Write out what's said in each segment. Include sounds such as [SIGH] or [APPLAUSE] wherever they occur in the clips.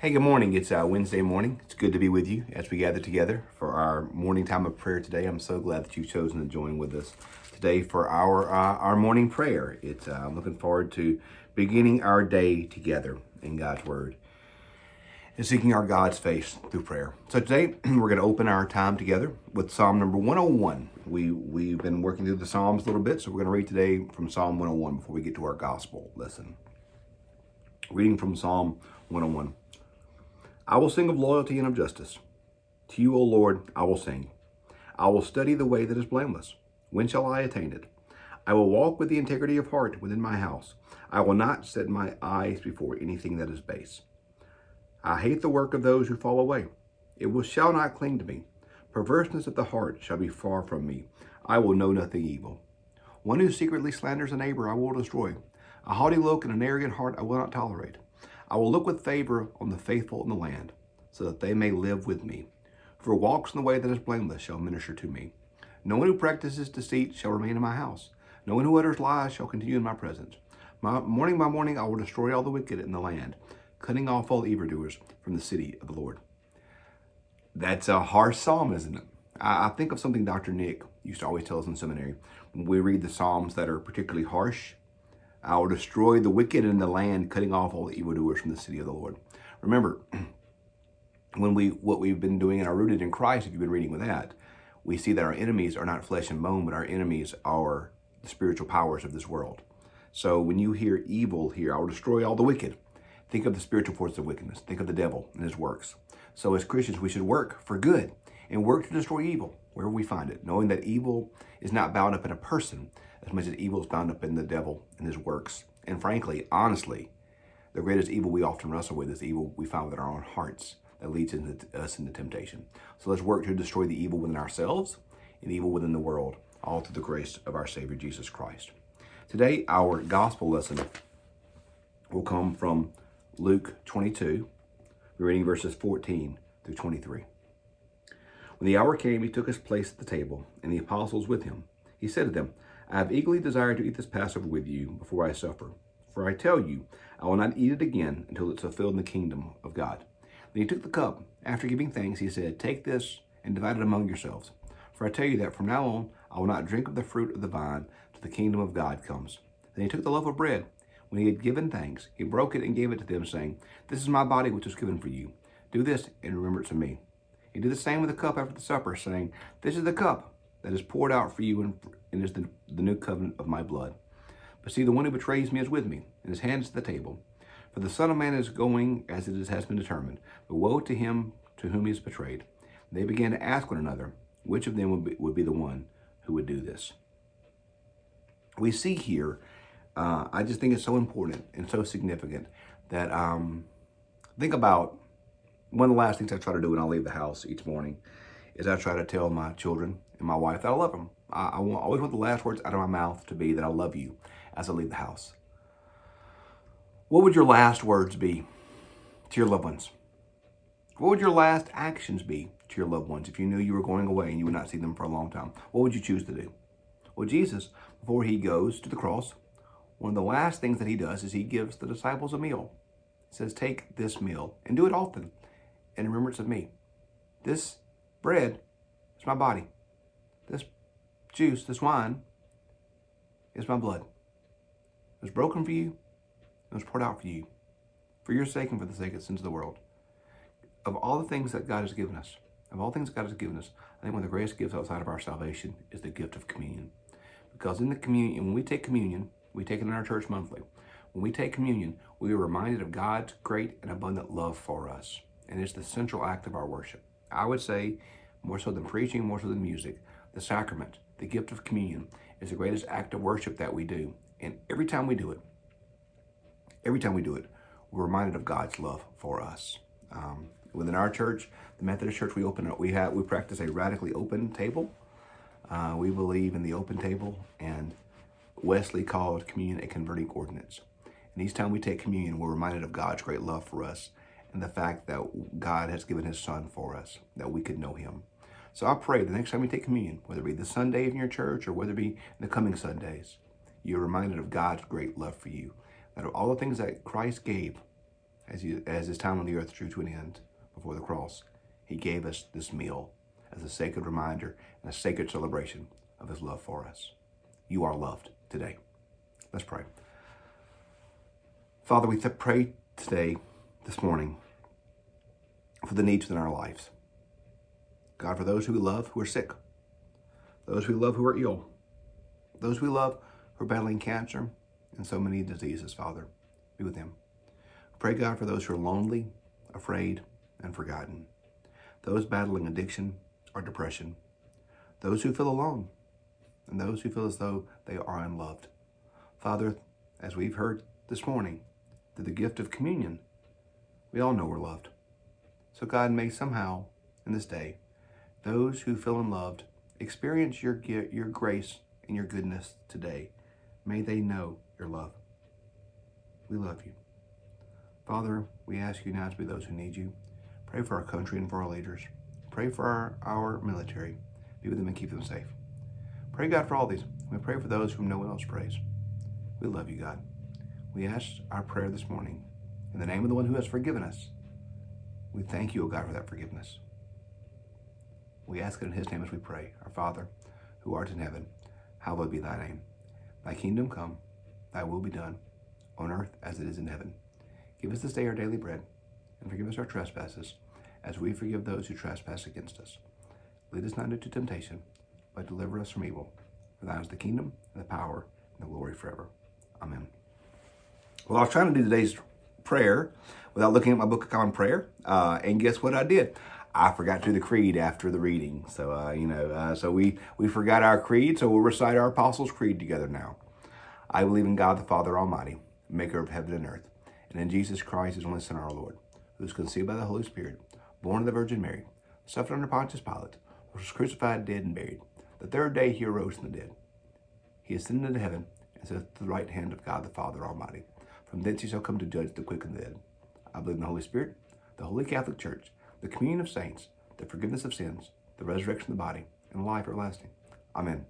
Hey, good morning. It's uh, Wednesday morning. It's good to be with you as we gather together for our morning time of prayer today. I'm so glad that you've chosen to join with us today for our uh, our morning prayer. It's uh, I'm looking forward to beginning our day together in God's Word and seeking our God's face through prayer. So today [CLEARS THROAT] we're going to open our time together with Psalm number 101. We we've been working through the Psalms a little bit, so we're going to read today from Psalm 101 before we get to our gospel lesson. Reading from Psalm 101. I will sing of loyalty and of justice. To you, O Lord, I will sing. I will study the way that is blameless. When shall I attain it? I will walk with the integrity of heart within my house. I will not set my eyes before anything that is base. I hate the work of those who fall away. It will, shall not cling to me. Perverseness of the heart shall be far from me. I will know nothing evil. One who secretly slanders a neighbor I will destroy. A haughty look and an arrogant heart I will not tolerate. I will look with favor on the faithful in the land, so that they may live with me. For walks in the way that is blameless shall minister to me. No one who practices deceit shall remain in my house. No one who utters lies shall continue in my presence. My, morning by morning I will destroy all the wicked in the land, cutting off all evildoers from the city of the Lord. That's a harsh psalm, isn't it? I, I think of something Dr. Nick used to always tell us in seminary. When we read the psalms that are particularly harsh, I will destroy the wicked in the land, cutting off all the evildoers from the city of the Lord. Remember, [CLEARS THROAT] when we what we've been doing and are rooted in Christ, if you've been reading with that, we see that our enemies are not flesh and bone, but our enemies are the spiritual powers of this world. So when you hear evil here, I will destroy all the wicked. Think of the spiritual forces of wickedness. Think of the devil and his works. So as Christians, we should work for good and work to destroy evil wherever we find it, knowing that evil is not bound up in a person, as much as evil is bound up in the devil and his works. And frankly, honestly, the greatest evil we often wrestle with is evil we find within our own hearts that leads into, us into temptation. So let's work to destroy the evil within ourselves and evil within the world, all through the grace of our Savior Jesus Christ. Today, our gospel lesson will come from Luke 22. We're reading verses 14 through 23. When the hour came, he took his place at the table, and the apostles with him. He said to them, I have eagerly desired to eat this Passover with you before I suffer. For I tell you, I will not eat it again until it's fulfilled in the kingdom of God. Then he took the cup. After giving thanks, he said, Take this and divide it among yourselves. For I tell you that from now on I will not drink of the fruit of the vine till the kingdom of God comes. Then he took the loaf of bread. When he had given thanks, he broke it and gave it to them, saying, This is my body which is given for you. Do this in remembrance of me. He did the same with the cup after the supper, saying, This is the cup that is poured out for you and, and is the, the new covenant of my blood. But see, the one who betrays me is with me, and his hand is at the table. For the Son of Man is going as it has been determined, but woe to him to whom he is betrayed. They began to ask one another, which of them would be, would be the one who would do this. We see here, uh, I just think it's so important and so significant that um, think about one of the last things I try to do when I leave the house each morning is I try to tell my children and my wife that I love them. I, want, always want the last words out of my mouth to be that I love you as I leave the house. What would your last words be to your loved ones? What would your last actions be to your loved ones if you knew you were going away and you would not see them for a long time? What would you choose to do? Well, Jesus, before he goes to the cross, one of the last things that he does is he gives the disciples a meal. He says, Take this meal and do it often in remembrance of me. This bread is my body. Juice, this wine, is my blood. It was broken for you, it was poured out for you, for your sake and for the sake of the sins of the world. Of all the things that God has given us, of all things God has given us, I think one of the greatest gifts outside of our salvation is the gift of communion. Because in the communion, when we take communion, we take it in our church monthly. When we take communion, we are reminded of God's great and abundant love for us. And it's the central act of our worship. I would say, more so than preaching, more so than music, the sacrament, the gift of communion, is the greatest act of worship that we do. And every time we do it, every time we do it, we're reminded of God's love for us. Um, within our church, the Methodist Church, we open we have we practice a radically open table. Uh, we believe in the open table, and Wesley called communion a converting ordinance. And each time we take communion, we're reminded of God's great love for us and the fact that God has given His Son for us, that we could know Him. So I pray the next time you take communion, whether it be the Sunday in your church or whether it be in the coming Sundays, you're reminded of God's great love for you. That of all the things that Christ gave as, as his time on the earth drew to an end before the cross, he gave us this meal as a sacred reminder and a sacred celebration of his love for us. You are loved today. Let's pray. Father, we th- pray today, this morning, for the needs within our lives. God, for those who we love who are sick, those we love who are ill, those we love who are battling cancer and so many diseases, Father, be with them. Pray, God, for those who are lonely, afraid, and forgotten, those battling addiction or depression, those who feel alone, and those who feel as though they are unloved. Father, as we've heard this morning, through the gift of communion, we all know we're loved. So, God, may somehow in this day, those who feel unloved experience your, your grace and your goodness today. May they know your love. We love you. Father, we ask you now to be those who need you. Pray for our country and for our leaders. Pray for our, our military. Be with them and keep them safe. Pray, God, for all these. We pray for those whom no one else prays. We love you, God. We ask our prayer this morning in the name of the one who has forgiven us. We thank you, O God, for that forgiveness. We ask it in his name as we pray. Our Father, who art in heaven, hallowed be thy name. Thy kingdom come, thy will be done, on earth as it is in heaven. Give us this day our daily bread, and forgive us our trespasses, as we forgive those who trespass against us. Lead us not into temptation, but deliver us from evil. For thine is the kingdom, and the power, and the glory forever. Amen. Well, I was trying to do today's prayer without looking at my Book of Common Prayer, uh, and guess what I did? I forgot to do the creed after the reading. So, uh, you know, uh, so we, we forgot our creed, so we'll recite our Apostles' Creed together now. I believe in God the Father Almighty, maker of heaven and earth and in Jesus Christ, his only Son, our Lord, who was conceived by the Holy Spirit, born of the Virgin Mary, suffered under Pontius Pilate, was crucified, dead, and buried. The third day he arose from the dead. He ascended into heaven and sat at the right hand of God the Father Almighty. From thence he shall come to judge the quick and the dead. I believe in the Holy Spirit, the Holy Catholic Church, the communion of saints, the forgiveness of sins, the resurrection of the body, and life everlasting. Amen.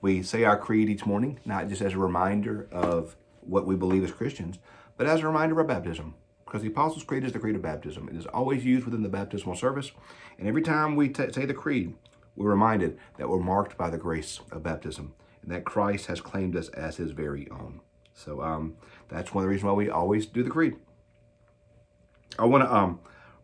We say our creed each morning, not just as a reminder of what we believe as Christians, but as a reminder of our baptism. Because the Apostles' Creed is the creed of baptism. It is always used within the baptismal service. And every time we t- say the creed, we're reminded that we're marked by the grace of baptism and that Christ has claimed us as his very own. So um, that's one of the reasons why we always do the creed. I want to, um,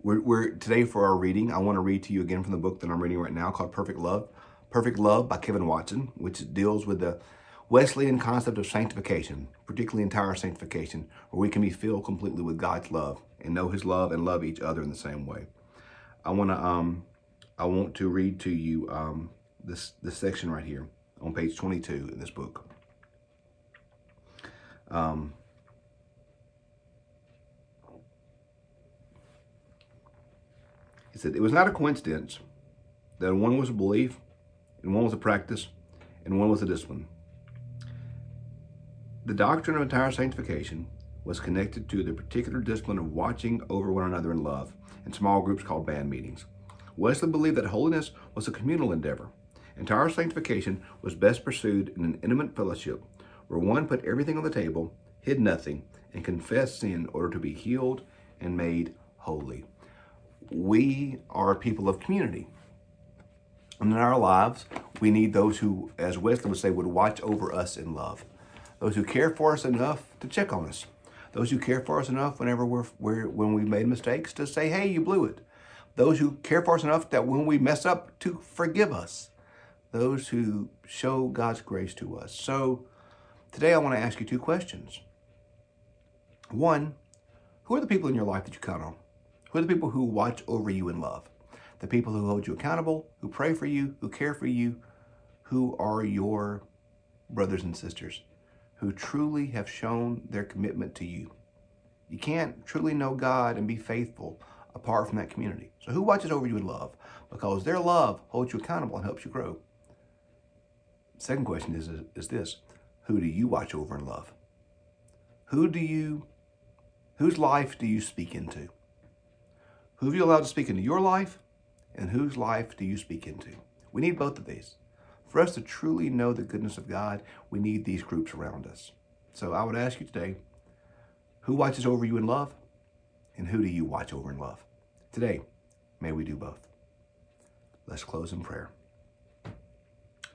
we're, we're today for our reading, I want to read to you again from the book that I'm reading right now called Perfect Love. Perfect Love by Kevin Watson, which deals with the Wesleyan concept of sanctification, particularly entire sanctification, where we can be filled completely with God's love and know His love and love each other in the same way. I want to um, I want to read to you um, this this section right here on page 22 in this book. Um, he said, It was not a coincidence that one was a belief, and one was a practice, and one was a discipline. The doctrine of entire sanctification was connected to the particular discipline of watching over one another in love in small groups called band meetings. Wesley believed that holiness was a communal endeavor. Entire sanctification was best pursued in an intimate fellowship where one put everything on the table, hid nothing, and confessed sin in order to be healed and made holy. We are people of community. And in our lives, we need those who, as Wesley would say, would watch over us in love those who care for us enough to check on us, those who care for us enough whenever we're, we're when we've made mistakes to say, hey, you blew it. Those who care for us enough that when we mess up to forgive us. Those who show God's grace to us. So today I want to ask you two questions. One, who are the people in your life that you count on? Who are the people who watch over you in love? The people who hold you accountable, who pray for you, who care for you, who are your brothers and sisters who truly have shown their commitment to you. You can't truly know God and be faithful apart from that community. So, who watches over you in love? Because their love holds you accountable and helps you grow. Second question is, is this Who do you watch over in love? Who do you, whose life do you speak into? Who have you allowed to speak into your life? And whose life do you speak into? We need both of these. For us to truly know the goodness of God, we need these groups around us. So I would ask you today who watches over you in love? And who do you watch over in love? Today, may we do both. Let's close in prayer.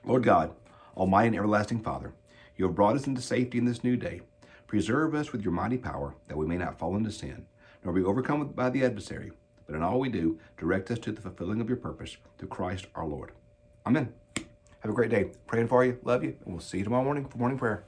Lord God, Almighty and everlasting Father, you have brought us into safety in this new day. Preserve us with your mighty power, that we may not fall into sin, nor be overcome by the adversary, but in all we do, direct us to the fulfilling of your purpose through Christ our Lord. Amen. Have a great day. Praying for you. Love you. And we'll see you tomorrow morning for morning prayer.